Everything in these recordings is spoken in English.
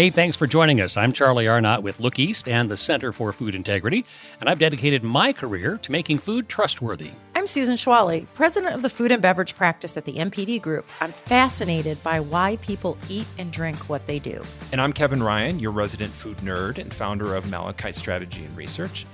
Hey, thanks for joining us. I'm Charlie Arnot with Look East and the Center for Food Integrity, and I've dedicated my career to making food trustworthy. I'm Susan Schwallie, president of the food and beverage practice at the NPD Group. I'm fascinated by why people eat and drink what they do. And I'm Kevin Ryan, your resident food nerd and founder of Malachite Strategy and Research.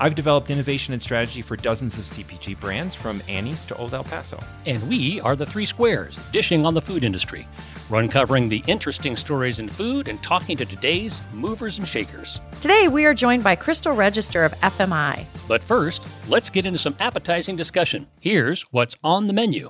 I've developed innovation and strategy for dozens of CPG brands from Annie's to Old El Paso. And we are the Three Squares, dishing on the food industry. We're uncovering the interesting stories in food and talking to today's movers and shakers. Today, we are joined by Krystal Register of FMI. But first, let's get into some appetizing discussion. Here's what's on the menu.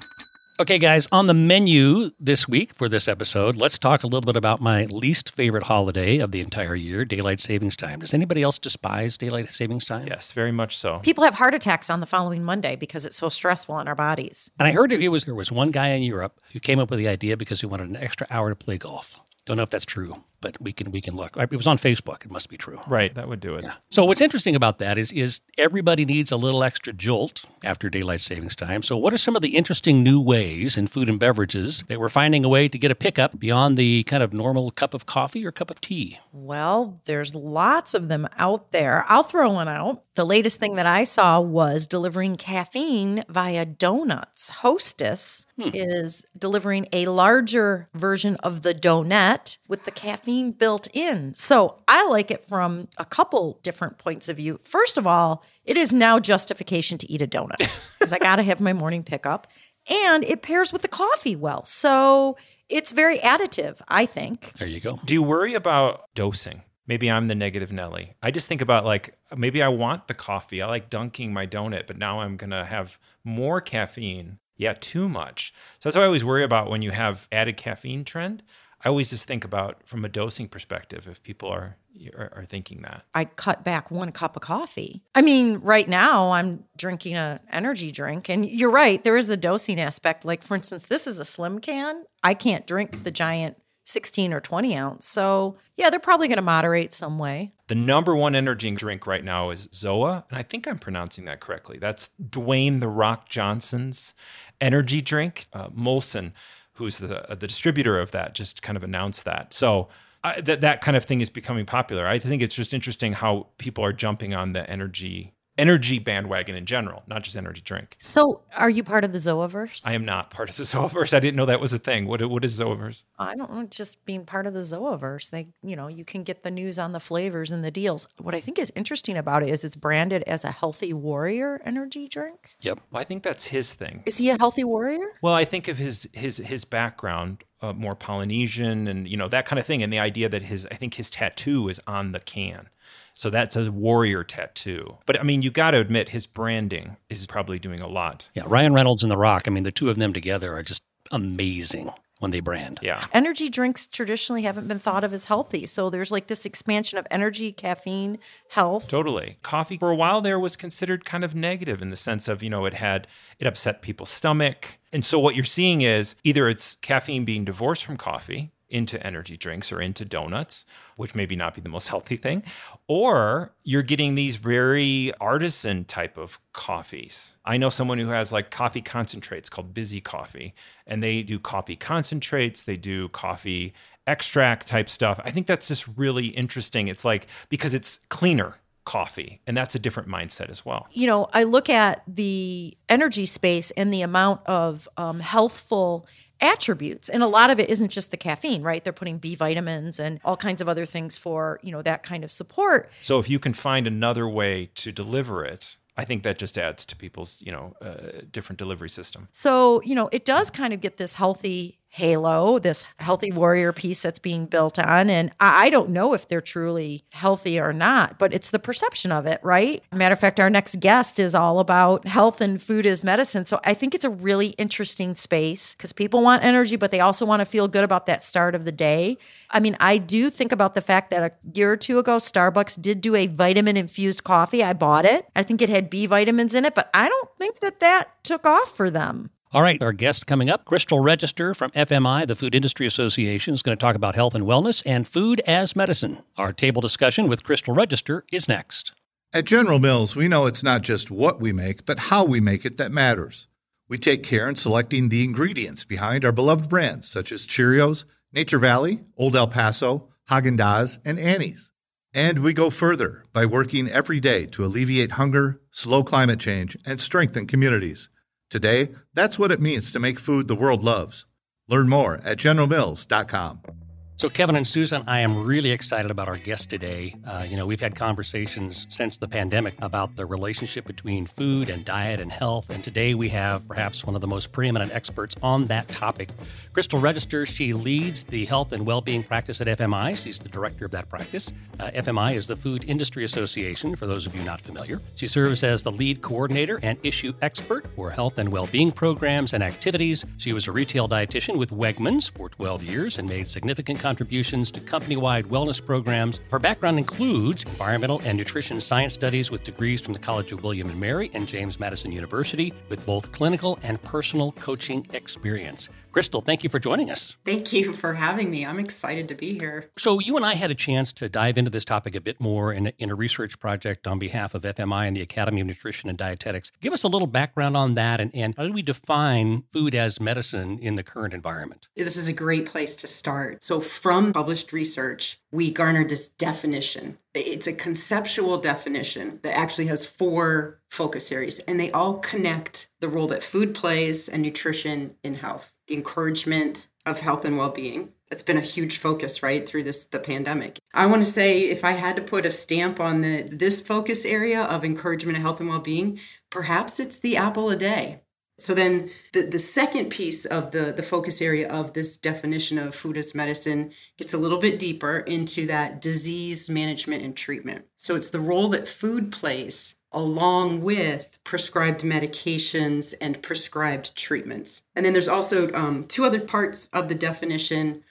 Okay, guys, on the menu this week for this episode, let's talk a little bit about my least favorite holiday of the entire year, daylight savings time. Does anybody else despise daylight savings time? Yes, very much so. People have heart attacks on the following Monday because it's so stressful on our bodies. And I heard it was there was one guy in Europe who came up with the idea because he wanted an extra hour to play golf. Don't know if that's true, but we can we can look. It was on Facebook. It must be true. Right, that would do it. Yeah. So what's interesting about that is is everybody needs a little extra jolt after daylight savings time. So what are some of the interesting new ways in food and beverages that we're finding a way to get a pickup beyond the kind of normal cup of coffee or cup of tea? Well, there's lots of them out there. I'll throw one out. The latest thing that I saw was delivering caffeine via donuts. Hostess hmm. is delivering a larger version of the donut with the caffeine built in. So I like it from a couple different points of view. First of all, it is now justification to eat a donut because I got to have my morning pickup. And it pairs with the coffee well. So it's very additive, I think. There you go. Do you worry about dosing? Maybe I'm the negative Nelly. I just think about like maybe I want the coffee. I like dunking my donut, but now I'm gonna have more caffeine. Yeah, too much. So that's what I always worry about when you have added caffeine trend. I always just think about from a dosing perspective if people are, are are, thinking that. I'd cut back one cup of coffee. I mean, right now I'm drinking an energy drink and you're right, there is a dosing aspect. Like for instance, this is a slim can. I can't drink the giant 16 or 20 ounce. So, yeah, they're probably going to moderate some way. The number one energy drink right now is Zoa, and I think I'm pronouncing that correctly. That's Dwayne The Rock Johnson's energy drink. Uh, Molson, who's the, uh, the distributor of that, just kind of announced that. So, I, that that kind of thing is becoming popular. I think it's just interesting how people are jumping on the energy energy bandwagon in general, not just energy drink. So, are you part of the Zoaverse? I am not part of the Zoaverse. I didn't know that was a thing. What what is Zoaverse? I don't know. Just being part of the Zoaverse, they you know you can get the news on the flavors and the deals. What I think is interesting about it is it's branded as a healthy warrior energy drink. Yep. Well, I think that's his thing. Is he a healthy warrior? Well, I think of his his his background. Uh, more Polynesian and you know that kind of thing, and the idea that his I think his tattoo is on the can, so that's a warrior tattoo. But I mean, you got to admit his branding is probably doing a lot. Yeah, Ryan Reynolds and The Rock. I mean, the two of them together are just amazing when they brand. Yeah. Energy drinks traditionally haven't been thought of as healthy. So there's like this expansion of energy, caffeine, health. Totally. Coffee for a while there was considered kind of negative in the sense of, you know, it had it upset people's stomach. And so what you're seeing is either it's caffeine being divorced from coffee into energy drinks or into donuts, which maybe not be the most healthy thing, or you're getting these very artisan type of coffees. I know someone who has like coffee concentrates called Bizzy Coffee, and they do coffee concentrates, they do coffee extract type stuff. I think that's just really interesting. It's like because it's cleaner coffee and that's a different mindset as well you know i look at the energy space and the amount of um, healthful attributes. And a lot of it isn't just the caffeine right? They're putting b vitamins and all kinds of other things for you know that kind of support. So if you can find another way to deliver it I think that just adds to people's, you know, uh, different delivery system. So, you know, it does kind of get this healthy halo, this healthy warrior piece that's being built on. And I don't know if they're truly healthy or not, but it's the perception of it, right? Matter of fact, our next guest is all about health and food as medicine. So I think it's a really interesting space because people want energy, but they also want to feel good about that start of the day. I mean, I do think about the fact that a year or two ago, Starbucks did do a vitamin infused coffee. I bought it. I think it had B vitamins in it, but I don't think that that took off for them. All right, our guest coming up, Krystal Register from FMI, the Food Industry Association, is going to talk about health and wellness and food as medicine. Our table discussion with Krystal Register is next. At General Mills, we know it's not just what we make, but how we make it that matters. We take care in selecting the ingredients behind our beloved brands such as Cheerios, Nature Valley, Old El Paso, Haagen-Dazs, and Annie's. And we go further by working every day to alleviate hunger, slow climate change, and strengthen communities. Today, that's what it means to make food the world loves. Learn more at generalmills.com. So, Kevin and Susan, I am really excited about our guest today. Uh, you know, we've had conversations since the pandemic about the relationship between food and diet and health. And today we have perhaps one of the most preeminent experts on that topic. Krystal Register, she leads the health and well being practice at FMI. She's the director of that practice. Uh, FMI is the Food Industry Association, for those of you not familiar. She serves as the lead coordinator and issue expert for health and well being programs and activities. She was a retail dietitian with Wegmans for 12 years and made significant contributions to company wide wellness programs. Her background includes environmental and nutrition science studies with degrees from the College of William and Mary and James Madison University, with both clinical and personal coaching experience. Krystal, thank you for joining us. Thank you for having me. I'm excited to be here. So, you and I had a chance to dive into this topic a bit more in a, in a research project on behalf of FMI and the Academy of Nutrition and Dietetics. Give us a little background on that and, and how do we define food as medicine in the current environment? This is a great place to start. So, from published research, we garnered this definition. It's a conceptual definition that actually has four focus areas, and they all connect the role that food plays and nutrition in health, the encouragement of health and well being. That's been a huge focus, right, through this the pandemic. I want to say if I had to put a stamp on the this focus area of encouragement of health and well being, perhaps it's the apple a day so then the, the second piece of the, the focus area of this definition of food as medicine gets a little bit deeper into that disease management and treatment. So it's the role that food plays along with prescribed medications and prescribed treatments. And then there's also um, two other parts of the definition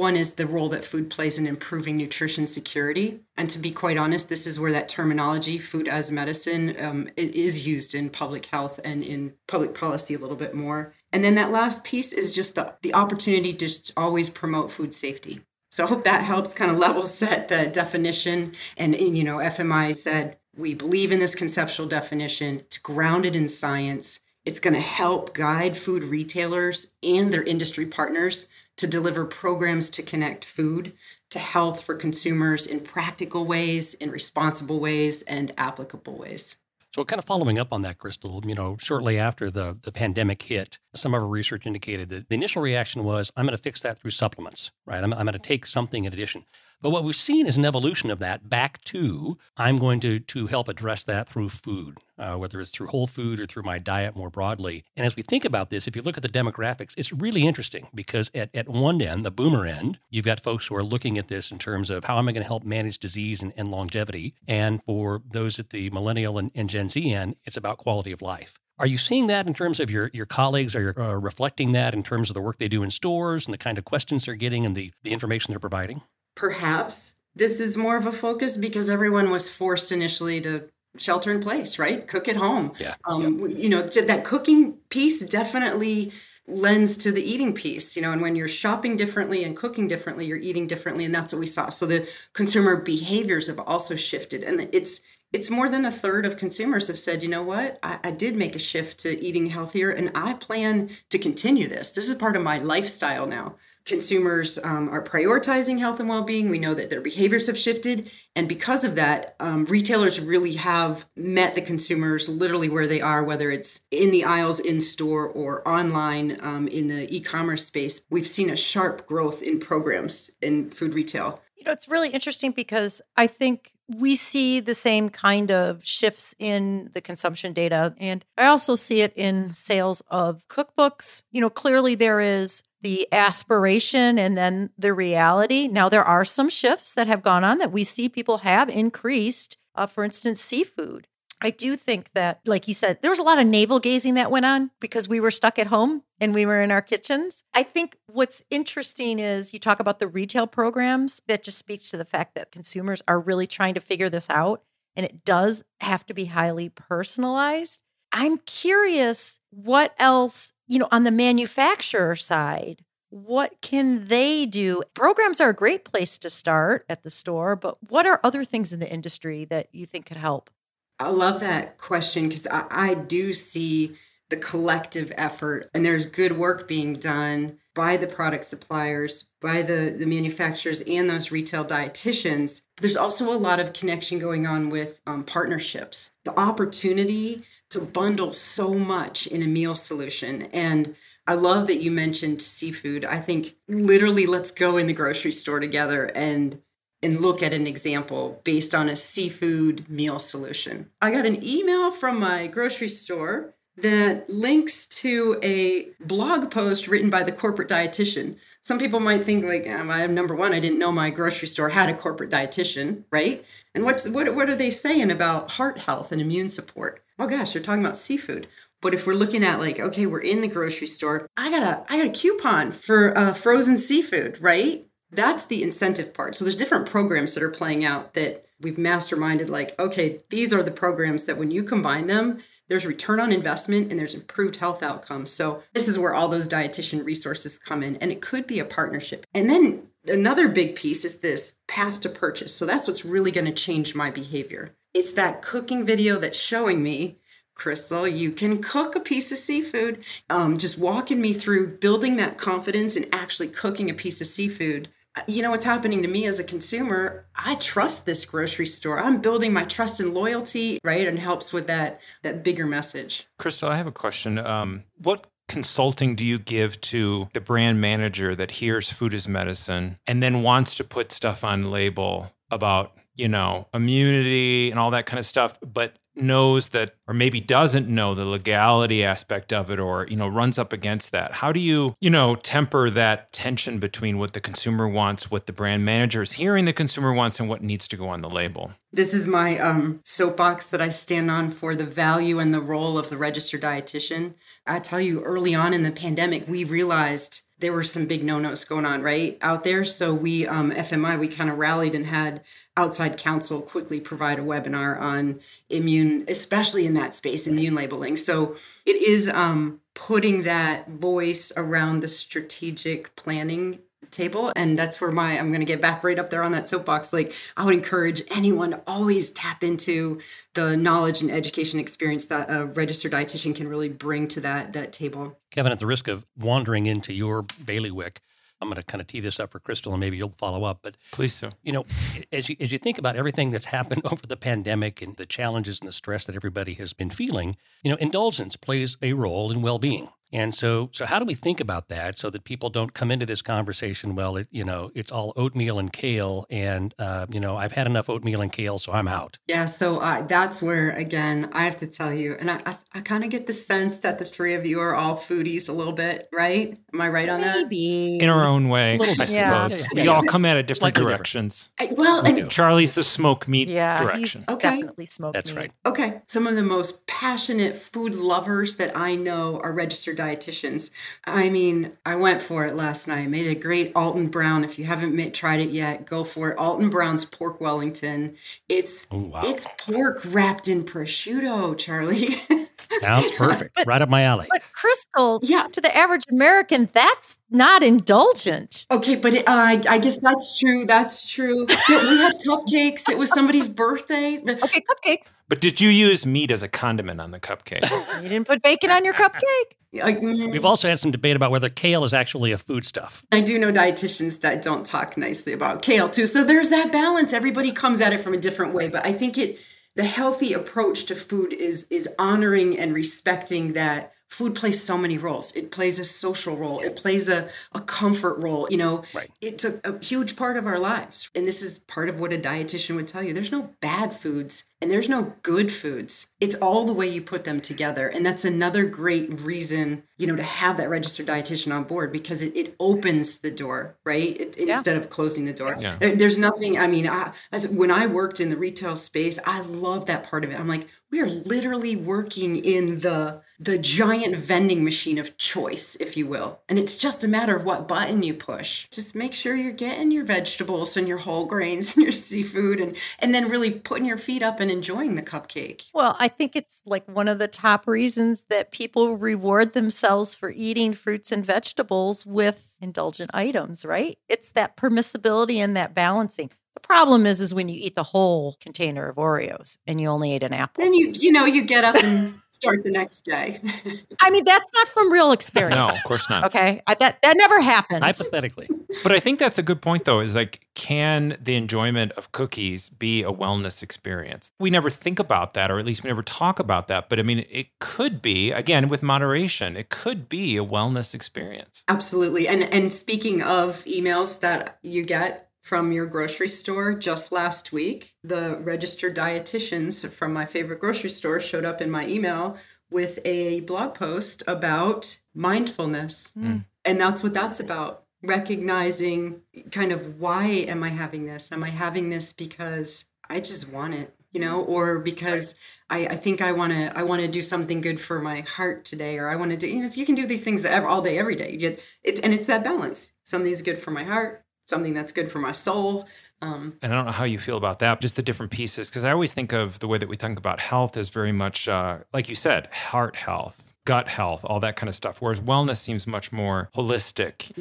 one is the role that food plays in improving nutrition security. And to be quite honest, this is where that terminology, food as medicine, um, is used in public health and in public policy a little bit more. And then that last piece is just the, the opportunity to just always promote food safety. So I hope that helps kind of level set the definition. And, you know, FMI said, we believe in this conceptual definition. It's grounded in science. It's going to help guide food retailers and their industry partners to deliver programs to connect food to health for consumers in practical ways, in responsible ways, and applicable ways. So, kind of following up on that, Krystal, you know, shortly after the, the pandemic hit, some of our research indicated that the initial reaction was, I'm going to fix that through supplements, right? I'm, I'm going to take something in addition. But what we've seen is an evolution of that back to I'm going to, to help address that through food, uh, whether it's through whole food or through my diet more broadly. And as we think about this, if you look at the demographics, it's really interesting because at, at one end, the boomer end, you've got folks who are looking at this in terms of how am I going to help manage disease and, and longevity. And for those at the millennial and, and Gen Z end, it's about quality of life. Are you seeing that in terms of your, your colleagues? Are you uh, reflecting that in terms of the work they do in stores and the kind of questions they're getting and the, the information they're providing? Perhaps this is more of a focus because everyone was forced initially to shelter in place, right? Cook at home. Yeah. Um, You know, that cooking piece definitely lends to the eating piece, you know, and when you're shopping differently and cooking differently, you're eating differently. And that's what we saw. So the consumer behaviors have also shifted. And it's, it's more than a third of consumers have said, you know what, I, I, did make a shift to eating healthier and I plan to continue this. This is part of my lifestyle now consumers um, are prioritizing health and well-being we know that their behaviors have shifted and because of that um, retailers really have met the consumers literally where they are whether it's in the aisles in store or online um, in the e-commerce space we've seen a sharp growth in programs in food retail you know it's really interesting because i think we see the same kind of shifts in the consumption data. And I also see it in sales of cookbooks. You know, clearly there is the aspiration and then the reality. Now, there are some shifts that have gone on that we see people have increased, uh, for instance, seafood. I do think that, like you said, there was a lot of navel gazing that went on because we were stuck at home and we were in our kitchens. I think what's interesting is you talk about the retail programs that just speaks to the fact that consumers are really trying to figure this out and it does have to be highly personalized. I'm curious what else, you know, on the manufacturer side, what can they do? Programs are a great place to start at the store, but what are other things in the industry that you think could help? I love that question because I, I do see the collective effort and there's good work being done by the product suppliers, by the, the manufacturers, and those retail dietitians. But there's also a lot of connection going on with um, partnerships. The opportunity to bundle so much in a meal solution. And I love that you mentioned seafood. I think literally let's go in the grocery store together and and look at an example based on a seafood meal solution. I got an email from my grocery store that links to a blog post written by the corporate dietitian. Some people might think like, I'm number one, I didn't know my grocery store had a corporate dietitian, right? And what's what what are they saying about heart health and immune support? Oh gosh, they're talking about seafood. But if we're looking at like, okay, we're in the grocery store, I got a I got a coupon for uh, frozen seafood, right? That's the incentive part. So there's different programs that are playing out that we've masterminded. Like, okay, these are the programs that when you combine them, there's return on investment and there's improved health outcomes. So this is where all those dietitian resources come in, and it could be a partnership. And then another big piece is this path to purchase. So that's what's really going to change my behavior. It's that cooking video that's showing me Krystal, you can cook a piece of seafood. Um, just walking me through building that confidence and actually cooking a piece of seafood you know what's happening to me as a consumer? I trust this grocery store. I'm building my trust and loyalty right and helps with that that bigger message. Krystal i have a question. Um, what consulting do you give to the brand manager that hears food is medicine and then wants to put stuff on label about you know immunity and all that kind of stuff but knows that or maybe doesn't know the legality aspect of it or you know runs up against that how do you you know temper that tension between what the consumer wants what the brand manager is hearing the consumer wants and what needs to go on the label? This is my um, soapbox that i stand on for the value and the role of the registered dietitian. I tell you early on in the pandemic we realized there were some big no-nos going on right out there. So we um, fmi we kind of rallied and had outside counsel quickly provide a webinar on immune especially in that space immune labeling. So it is um, putting that voice around the strategic planning table and that's where my i'm going to get back right up there on that soapbox like i would encourage anyone to always tap into the knowledge and education experience that a registered dietitian can really bring to that that table kevin at the risk of wandering into your bailiwick I'm going to kind of tee this up for Krystal, and maybe you'll follow up. But please do. You know, as you as you think about everything that's happened over the pandemic and the challenges and the stress that everybody has been feeling, you know, indulgence plays a role in well-being. And so, so how do we think about that so that people don't come into this conversation? Well, it, you know, it's all oatmeal and kale, and uh, you know, I've had enough oatmeal and kale, so I'm out. Yeah, so uh, that's where again I have to tell you, and I, I, I kind of get the sense that the three of you are all foodies a little bit, right? Am I right on Maybe. that? Maybe in our own way, I suppose. Yeah. We all come at it different directions. I, well, and Charlie's the smoke meat yeah, direction. He's Okay. definitely smoked That's meat. right. Okay. Some of the most passionate food lovers that I know are registered dietitians. I mean, I went for it last night. I made a great Alton Brown. If you haven't ma- tried it yet, go for it. Alton Brown's pork Wellington. It's Oh, wow. it's pork wrapped in prosciutto, Charlie. Sounds perfect. right up my alley. But Krystal, Yeah. to the average American, that's not indulgent. okay, but it, uh, I, I guess that's true. That's true. Yeah, we had cupcakes. It was somebody's birthday. Okay, cupcakes. But did you use meat as a condiment on the cupcake? You didn't put bacon on your cupcake. Mm, We've also had some debate about whether kale is actually a foodstuff. I do know dietitians that don't talk nicely about kale too. So there's that balance. Everybody comes at it from a different way, but I think it the healthy approach to food is is honoring and respecting that food plays so many roles. It plays a social role. It plays a, a comfort role. You know, Right. it's a, a huge part of our lives. And this is part of what a dietitian would tell you. There's no bad foods and there's no good foods. It's all the way you put them together. And that's another great reason, you know, to have that registered dietitian on board because it, it opens the door, right? It, Instead of closing the door. Yeah. There- There's nothing, I mean, I, as when I worked in the retail space, I love that part of it. I'm like, we are literally working in the the giant vending machine of choice, if you will. And it's just a matter of what button you push. Just make sure you're getting your vegetables and your whole grains and your seafood and and then really putting your feet up and enjoying the cupcake. Well, I think it's like one of the top reasons that people reward themselves for eating fruits and vegetables with indulgent items, right? It's that permissibility and that balancing. The problem is is when you eat the whole container of Oreos and you only ate an apple. Then you you know you get up and start the next day. I mean, that's not from real experience. No, of course not. Okay. I, that that never happened. Hypothetically. But I think that's a good point, though, is like, can the enjoyment of cookies be a wellness experience? We never think about that, or at least we never talk about that. But I mean, it could be, again, with moderation, it could be a wellness experience. Absolutely. And and speaking of emails that you get from your grocery store just last week, the registered dietitians from my favorite grocery store showed up in my email with a blog post about mindfulness. Mm. And that's what that's about. Recognizing kind of why am I having this? Am I having this because I just want it, you know, or because I, I think I want to I want to do something good for my heart today, or I want to do you know you can do these things all day every day. You get it's and it's that balance. Something's good for my heart, something that's good for my soul. Um, And I don't know how you feel about that, just the different pieces, because I always think of the way that we think about health as very much, uh, like you said, heart health, gut health, all that kind of stuff. Whereas wellness seems much more holistic.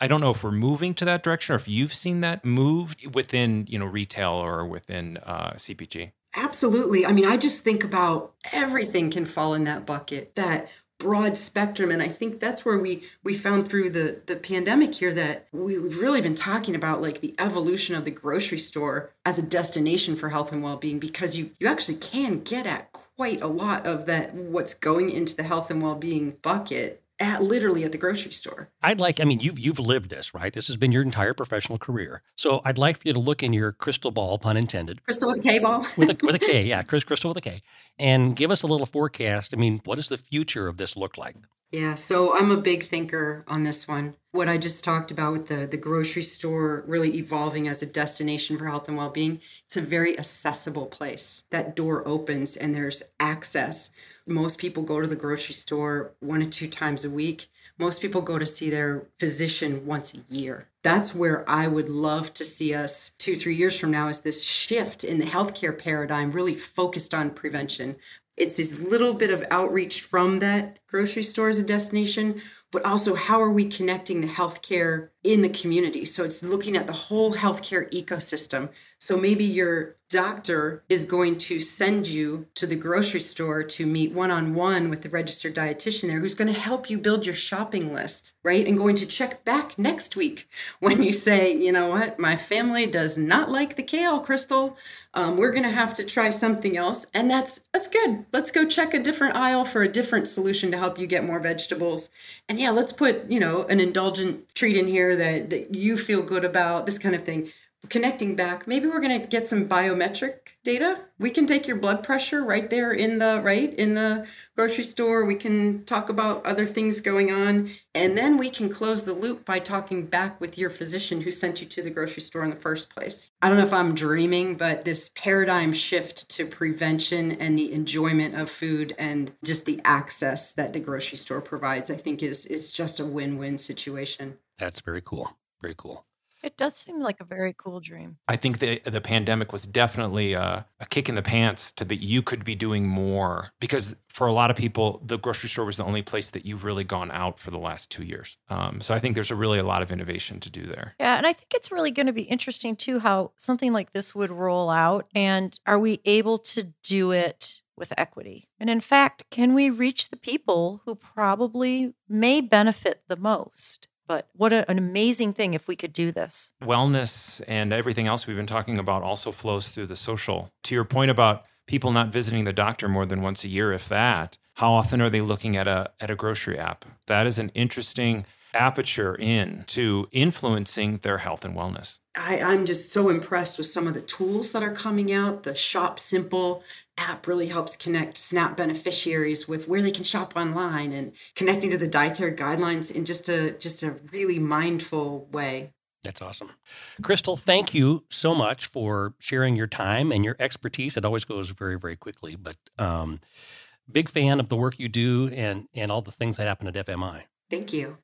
I don't know if we're moving to that direction or if you've seen that move within, you know, retail or within uh, CPG. Absolutely. I mean, I just think about everything can fall in that bucket, that broad spectrum. And I think that's where we we found through the the pandemic here that we- we've really been talking about like the evolution of the grocery store as a destination for health and well-being because you you actually can get at quite a lot of that what's going into the health and well-being bucket at literally at the grocery store. I'd like, I mean, you've you've lived this, right? This has been your entire professional career. So I'd like for you to look in your crystal ball, pun intended, Crystal with a K ball. with a with a K, yeah, Chris Crystal with a K, and give us a little forecast. I mean, what does the future of this look like? Yeah, so I'm a big thinker on this one. What I just talked about with the the grocery store really evolving as a destination for health and well-being, it's a very accessible place. That door opens and there's access. Most people go to the grocery store one or two times a week. Most people go to see their physician once a year. That's where I would love to see us two, three years from now is this shift in the healthcare paradigm really focused on prevention, it's this little bit of outreach from that grocery store as a destination, but also how are we connecting the healthcare in the community? So it's looking at the whole healthcare ecosystem. So maybe your doctor is going to send you to the grocery store to meet one on one with the registered dietitian there who's going to help you build your shopping list, right? And going to check back next week when you say, you know what, my family does not like the kale Krystal. Um, we're going to have to try something else. And that's that's good. Let's go check a different aisle for a different solution to help you get more vegetables. And yeah, let's put, you know, an indulgent treat in here that, that you feel good about, this kind of thing connecting back. Maybe we're going to get some biometric data. We can take your blood pressure right there in the right in the grocery store. We can talk about other things going on. And then we can close the loop by talking back with your physician who sent you to the grocery store in the first place. I don't know if i'm dreaming but this paradigm shift to prevention and the enjoyment of food and just the access that the grocery store provides i think is is just a win-win situation. That's very cool. Very cool. It does seem like a very cool dream. I think the the pandemic was definitely a, a kick in the pants to that you could be doing more because for a lot of people, the grocery store was the only place that you've really gone out for the last two years. Um, so I think there's a really a lot of innovation to do there. Yeah, and I think it's really going to be interesting too how something like this would roll out and are we able to do it with equity? And in fact, can we reach the people who probably may benefit the most? But what a, an amazing thing if we could do this. Wellness and everything else we've been talking about also flows through the social. To your point about people not visiting the doctor more than once a year, if that, How often are they looking at a at a grocery app? That is an interesting aperture in to influencing their health and wellness. I, I'm just so impressed with some of the tools that are coming out. The Shop Simple app really helps connect SNAP beneficiaries with where they can shop online and connecting to the dietary guidelines in just a just a really mindful way. That's awesome. Krystal, thank you so much for sharing your time and your expertise. It always goes very, very quickly, but um, big fan of the work you do and, and all the things that happen at FMI. Thank you.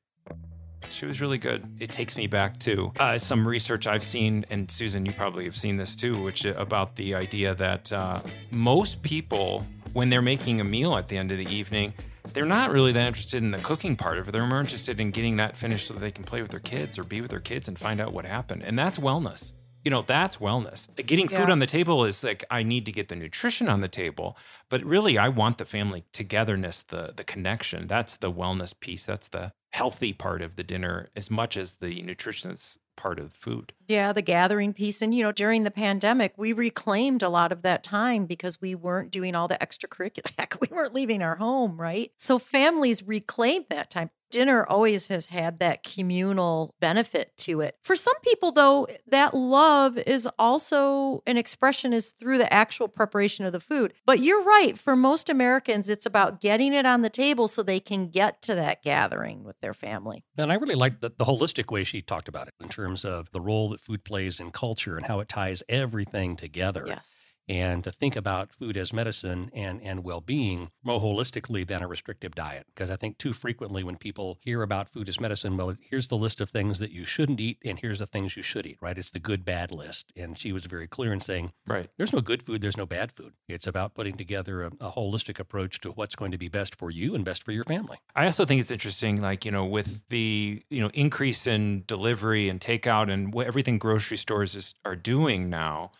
She was really good. It takes me back to uh, some research I've seen, and Susan, you probably have seen this too, which uh, about the idea that uh, most people, when they're making a meal at the end of the evening, they're not really that interested in the cooking part of it. They're more interested in getting that finished so that they can play with their kids or be with their kids and find out what happened. And that's wellness. You know, that's wellness. Getting food on the table is like I need to get the nutrition on the table, but really I want the family togetherness, the the connection. That's the wellness piece. That's the healthy part of the dinner as much as the nutritious part of the food. Yeah, the gathering piece. And, you know, during the pandemic, we reclaimed a lot of that time because we weren't doing all the extracurricular. Heck, we weren't leaving our home, right? So families reclaimed that time. Dinner always has had that communal benefit to it. For some people, though, that love is also an expression is through the actual preparation of the food. But you're right. For most Americans, it's about getting it on the table so they can get to that gathering with their family. And I really liked the, the holistic way she talked about it in terms of the role that food plays in culture and how it ties everything together. Yes. And to think about food as medicine and, and well being more holistically than a restrictive diet. Because I think too frequently when people hear about food as medicine, well, here's the list of things that you shouldn't eat, and here's the things you should eat, right? It's the good bad list. And she was very clear in saying, Right. there's no good food, there's no bad food. It's about putting together a, a holistic approach to what's going to be best for you and best for your family. I also think it's interesting, like, you know, with the, you know, increase in delivery and takeout and what everything grocery stores is, are doing now,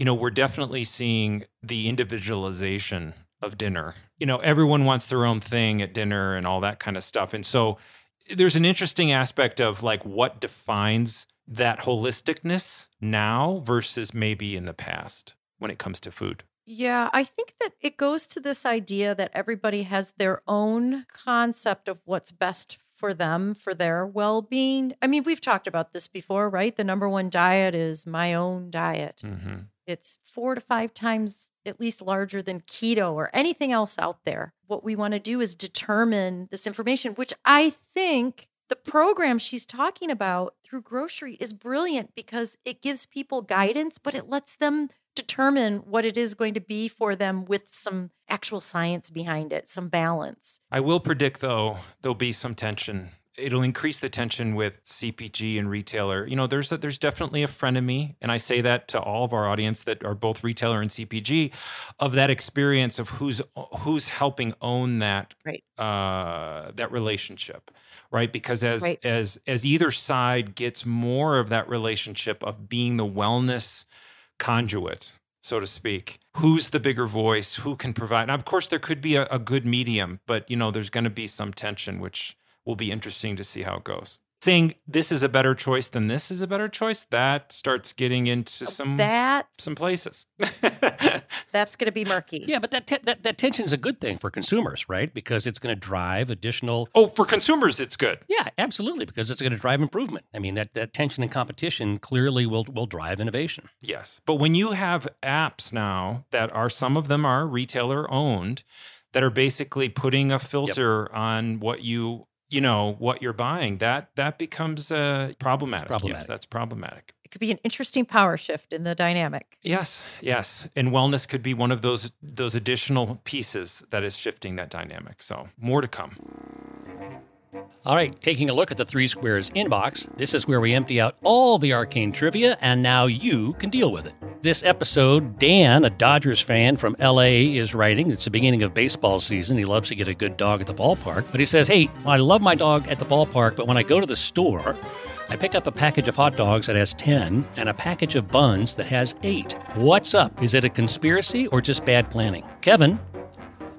you know, we're definitely seeing the individualization of dinner. You know, everyone wants their own thing at dinner and all that kind of stuff. And so there's an interesting aspect of like what defines that holisticness now versus maybe in the past when it comes to food. Yeah, I think that it goes to this idea that everybody has their own concept of what's best for them, for their well being. I mean, we've talked about this before, right? The number one diet is my own diet. Mm-hmm. It's four to five times at least larger than keto or anything else out there. What we want to do is determine this information, which I think the program she's talking about through grocery is brilliant because it gives people guidance, but it lets them determine what it is going to be for them with some actual science behind it, some balance. I will predict, though, there'll be some tension. It'll increase the tension with CPG and retailer. You know, there's a, there's definitely a frenemy, and I say that to all of our audience that are both retailer and CPG, of that experience of who's who's helping own that Right. uh, that relationship, right? Because as Right. as as either side gets more of that relationship of being the wellness conduit, so to speak. Who's the bigger voice? Who can provide? And of course, there could be a, a good medium, but you know, there's going to be some tension, which will be interesting to see how it goes. Saying this is a better choice than this is a better choice, that starts getting into uh, some That some places. that's going to be murky. Yeah, but that, te- that, that tension is a good thing for consumers, right? Because it's going to drive additional oh, for consumers, it's good. Yeah, absolutely, because it's going to drive improvement. I mean, that, that tension and competition clearly will will drive innovation. Yes. But when you have apps now that are some of them are retailer owned that are basically putting a filter on what you you know what you're buying that that becomes uh, problematic. problematic. Yes, that's problematic. It could be an interesting power shift in the dynamic. Yes, yes, and wellness could be one of those those additional pieces that is shifting that dynamic. So more to come. All right, taking a look at the Three Squares inbox, this is where we empty out all the arcane trivia, and now you can deal with it. This episode, Dan, a Dodgers fan from LA, is writing. It's the beginning of baseball season. He loves to get a good dog at the ballpark. But he says, Hey, I love my dog at the ballpark, but when I go to the store, I pick up a package of hot dogs that has 10 and a package of buns that has 8. What's up? Is it a conspiracy or just bad planning? Kevin,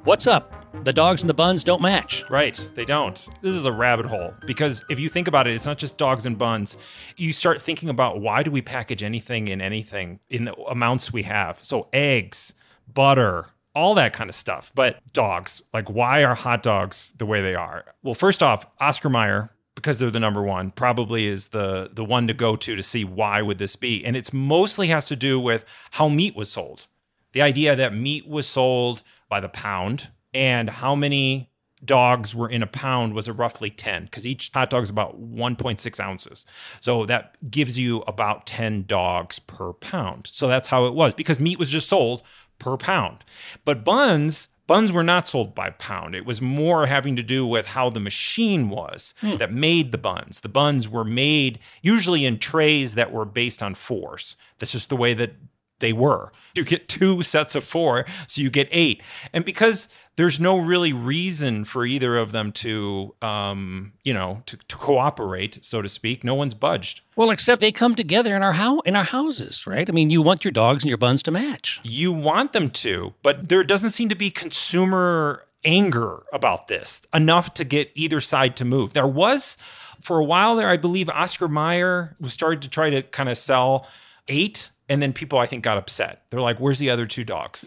what's up? The dogs and the buns don't match. Right, they don't. This is a rabbit hole because if you think about it, it's not just dogs and buns. You start thinking about why do we package anything in anything in the amounts we have? So eggs, butter, all that kind of stuff. But dogs, like why are hot dogs the way they are? Well, first off, Oscar Mayer, because they're the number one, probably is the the one to go to to see why would this be. And it's mostly has to do with how meat was sold. The idea that meat was sold by the pound and how many dogs were in a pound was a roughly 10 because each hot dog is about 1.6 ounces. So that gives you about 10 dogs per pound. So that's how it was because meat was just sold per pound. But buns, buns were not sold by pound. It was more having to do with how the machine was hmm. that made the buns. The buns were made usually in trays that were based on fours. That's just the way that they were. You get two sets of four, so you get eight. And because there's no really reason for either of them to, um, you know, to, to, cooperate, so to speak, no one's budged. Well, except they come together in our house, in our houses, right? I mean, you want your dogs and your buns to match. You want them to, but there doesn't seem to be consumer anger about this enough to get either side to move. There was for a while there, I believe Oscar Mayer was started to try to kind of sell eight and then people I think got upset. They're like, "Where's the other two dogs?"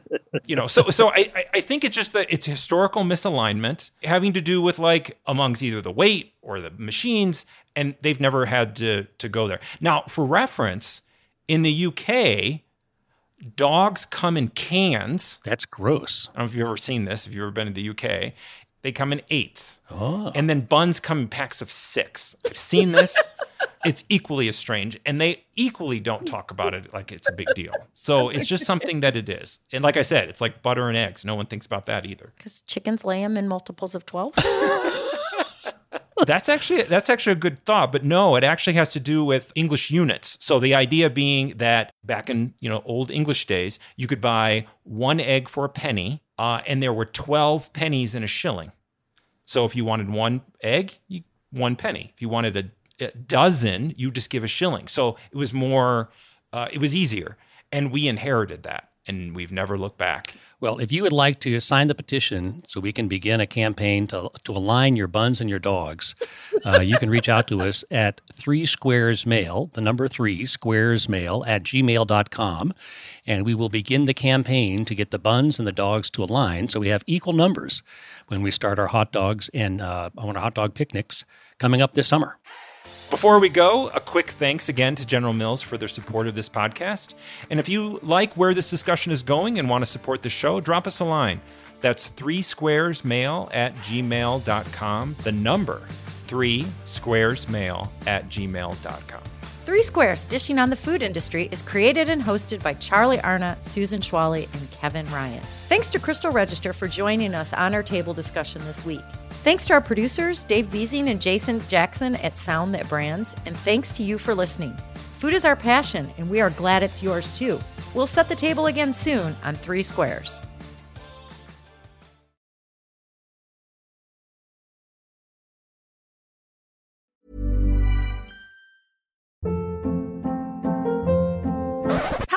you know, so so I I think it's just that it's historical misalignment having to do with like amongst either the weight or the machines, and they've never had to to go there. Now, for reference, in the UK, dogs come in cans. That's gross. I don't know if you've ever seen this. If you've ever been to the UK, they come in eights, oh. and then buns come in packs of six. I've seen this. it's equally as strange, and they equally don't talk about it like it's a big deal. So it's just something that it is. And like I said, it's like butter and eggs. No one thinks about that either. Because chickens lay them in multiples of twelve. that's actually that's actually a good thought, but no, it actually has to do with English units. So the idea being that back in you know old English days, you could buy one egg for a penny, uh, and there were 12 pennies in a shilling. So if you wanted one egg, you, one penny. If you wanted a, a dozen, you just give a shilling. So it was more, uh, it was easier. And we inherited that and we've never looked back. Well, if you would like to sign the petition so we can begin a campaign to, to align your buns and your dogs, uh, you can reach out to us at three squares mail, the number three squares mail at gmail.com. And we will begin the campaign to get the buns and the dogs to align so we have equal numbers when we start our hot dogs and uh, on our hot dog picnics coming up this summer. Before we go, a quick thanks again to General Mills for their support of this podcast. And if you like where this discussion is going and want to support the show, drop us a line. That's three squares mail at gmail.com. The number three squares mail at gmail.com. Three Squares, dishing on the food industry, is created and hosted by Charlie Arnot, Susan Schwallie, and Kevin Ryan. Thanks to Krystal Register for joining us on our table discussion this week. Thanks to our producers, Dave Beasing and Jason Jackson at Sound That Brands, and thanks to you for listening. Food is our passion, and we are glad it's yours too. We'll set the table again soon on Three Squares.